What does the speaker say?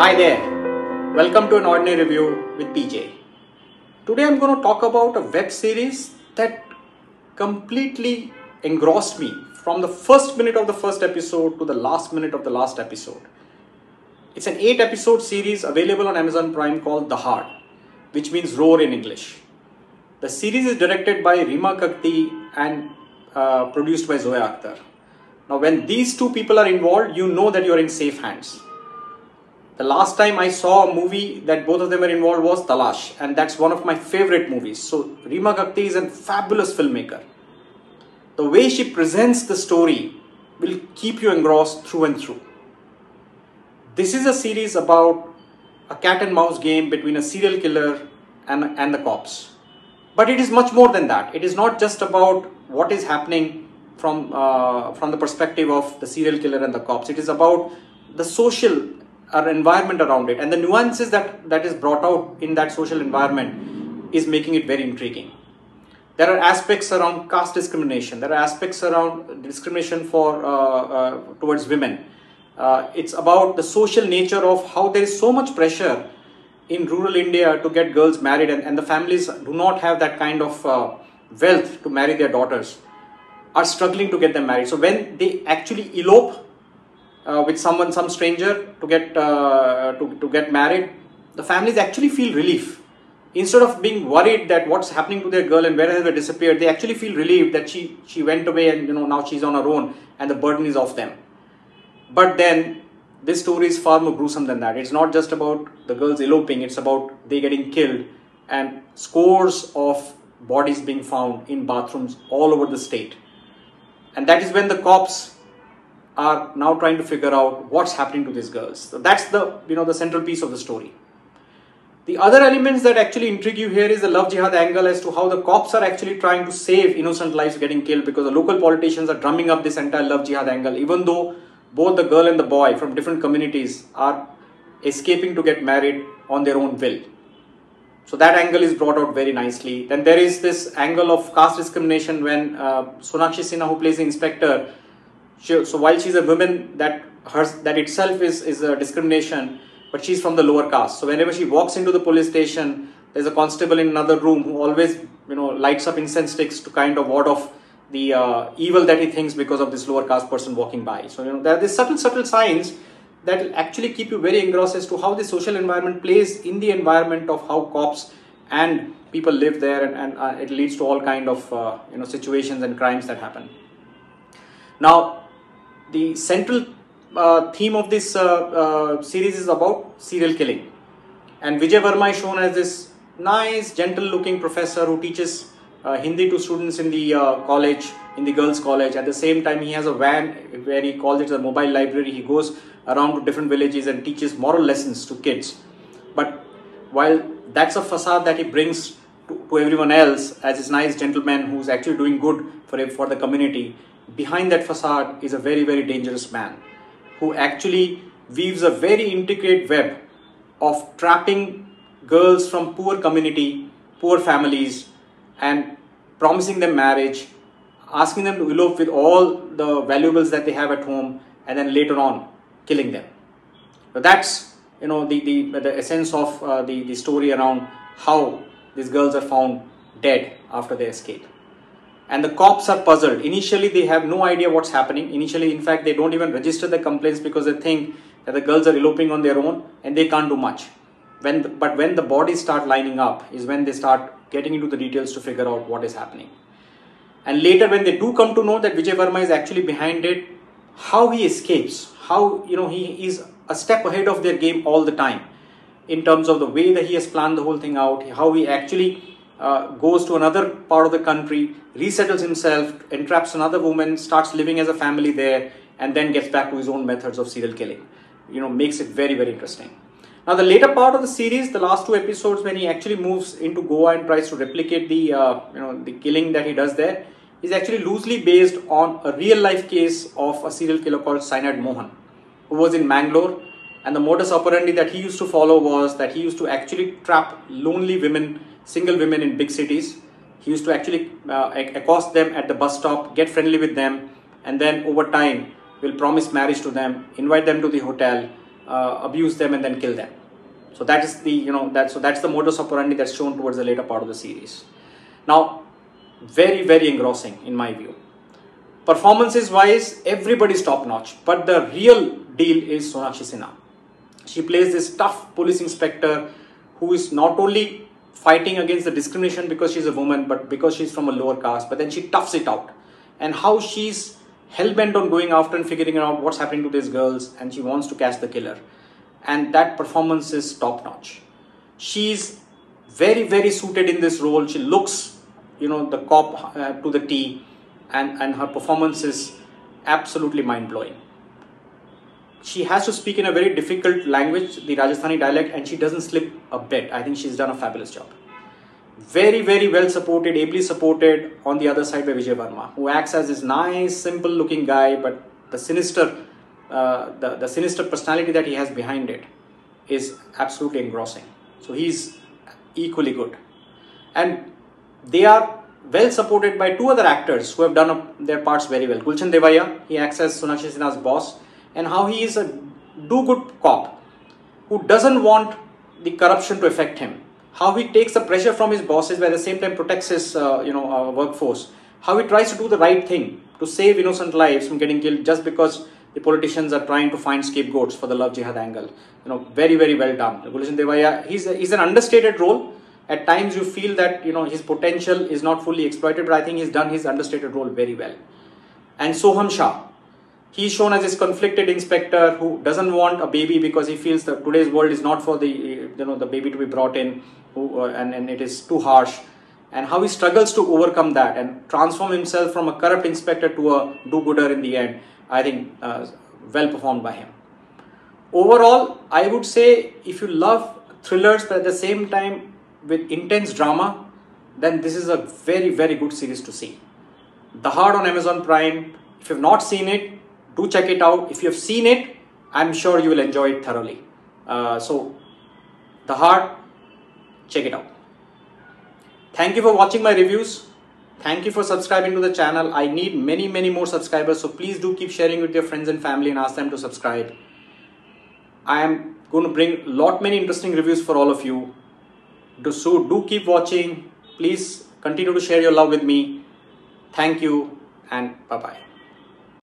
Hi there, welcome to an ordinary review with PJ. Today I'm going to talk about a web series that completely engrossed me from the first minute of the first episode to the last minute of the last episode. It's an 8 episode series available on Amazon Prime called Dahaad, which means roar in English. The series is directed by Reema Kagti and uh, produced by Zoya Akhtar. Now, when these two people are involved, you know that you're in safe hands the last time I saw a movie that both of them were involved was Talash, and that's one of my favorite movies. So, Reema Kagti is a fabulous filmmaker. The way she presents the story will keep you engrossed through and through. This is a series about a cat and mouse game between a serial killer and, and the cops. But it is much more than that. It is not just about what is happening from, uh, from the perspective of the serial killer and the cops. It is about the social our environment around it. And the nuances that that is brought out in that social environment is making it very intriguing. There are aspects around caste discrimination. There are aspects around discrimination for uh, uh, towards women. Uh, it's about the social nature of how there is so much pressure in rural india to get girls married and, and the families do not have that kind of uh, wealth to marry their daughters are struggling to get them married. So when they actually elope uh, with someone, some stranger, to get uh, to, to get married, the families actually feel relief. Instead of being worried that what's happening to their girl and where has they disappeared, they actually feel relieved that she she went away and you know now she's on her own and the burden is off them. But then this story is far more gruesome than that. It's not just about the girls eloping; it's about they getting killed and scores of bodies being found in bathrooms all over the state. And that is when the cops are now trying to figure out what's happening to these girls. So that's the you know the central piece of the story. The other elements that actually intrigue you here is the love jihad angle as to how the cops are actually trying to save innocent lives getting killed because the local politicians are drumming up this entire love jihad angle, even though both the girl and the boy from different communities are escaping to get married on their own will. So that angle is brought out very nicely. Then there is this angle of caste discrimination when uh, Sonakshi Sinha, who plays the inspector, she, so while she's a woman, that hers that itself is is a discrimination, but she's from the lower caste. So whenever she walks into the police station, there's a constable in another room who always you know lights up incense sticks to kind of ward off the uh, evil that he thinks because of this lower caste person walking by. So you know there are these subtle subtle signs that will actually keep you very engrossed as to how the social environment plays in the environment of how cops and people live there and, and uh, it leads to all kind of uh, you know situations and crimes that happen now the central uh, theme of this uh, uh, series is about serial killing. And Vijay Varma is shown as this nice, gentle looking professor who teaches uh, Hindi to students in the uh, college, in the girls' college. At the same time, he has a van where he calls it a mobile library. He goes around to different villages and teaches moral lessons to kids. But while that's a facade that he brings to, to everyone else as this nice gentleman who's actually doing good for, for the community, behind that facade is a very, very dangerous man who actually weaves a very intricate web of trapping girls from poor community, poor families, and promising them marriage, asking them to elope with all the valuables that they have at home, and then later on killing them. So that's you know the the, the essence of uh, the the story around how these girls are found dead after they escape and the cops are puzzled. Initially, they have no idea what's happening. Initially, in fact, they don't even register the complaints because they think that the girls are eloping on their own and they can't do much. When the, but when the bodies start lining up, is when they start getting into the details to figure out what is happening. And later, when they do come to know that Vijay Varma is actually behind it, how he escapes, how you know he is a step ahead of their game all the time, in terms of the way that he has planned the whole thing out, how he actually uh, goes to another part of the country, resettles himself, entraps another woman, starts living as a family there, and then gets back to his own methods of serial killing. You know, makes it very, very interesting. Now, the later part of the series, the last two episodes, when he actually moves into Goa and tries to replicate the, uh, you know, the killing that he does there, is actually loosely based on a real life case of a serial killer called Cyanide Mohan, who was in Mangalore. And the modus operandi that he used to follow was that he used to actually trap lonely women single women in big cities. He used to actually uh, accost them at the bus stop, get friendly with them, and then over time will promise marriage to them, invite them to the hotel, uh, abuse them and then kill them. So that is the you know that so that's the modus operandi that's shown towards the later part of the series. Now, very very engrossing in my view. Performances wise, everybody's top notch, but the real deal is Sonakshi Sinha. She plays this tough police inspector who is not only fighting against the discrimination because she's a woman, but because she's from a lower caste, but then she toughs it out. And how she's hell bent on going after and figuring out what's happening to these girls, and she wants to catch the killer. And that performance is top notch. She's very, very suited in this role. She looks, you know, the cop uh, to the T, and, and her performance is absolutely mind blowing she has to speak in a very difficult language, the Rajasthani dialect, and she doesn't slip a bit. I think she's done a fabulous job. Very, very well supported, ably supported on the other side by Vijay Varma, who acts as this nice, simple looking guy, but the sinister, uh, the, the sinister personality that he has behind it is absolutely engrossing. So he's equally good. And they are well supported by two other actors who have done their parts very well. Gulshan Devaiah, he acts as Sonakshi Sinha's boss, and how he is a do good cop who doesn't want the corruption to affect him. How he takes the pressure from his bosses but at the same time protects his uh, you know uh, workforce. How he tries to do the right thing to save innocent lives from getting killed just because the politicians are trying to find scapegoats for the love jihad angle. You know very very well done. Gulshan Devaiah he's, a, he's an understated role. At times you feel that you know his potential is not fully exploited but i think he's done his understated role very well. And Sohum Shah he's shown as this conflicted inspector who doesn't want a baby because he feels that today's world is not for the you know the baby to be brought in who, uh, and, and it is too harsh. And how he struggles to overcome that and transform himself from a corrupt inspector to a do-gooder in the end i think uh, well performed by him. Overall i would say if you love thrillers but at the same time with intense drama then this is a very very good series to see. Dahaad on amazon prime if you've not seen it do check it out. If you have seen it, I'm sure you will enjoy it thoroughly. Uh, so, Dahaad, check it out. Thank you for watching my reviews. Thank you for subscribing to the channel. I need many, many more subscribers. So please do keep sharing with your friends and family and ask them to subscribe. I am going to bring lot many interesting reviews for all of you. So do keep watching. Please continue to share your love with me. Thank you and bye bye.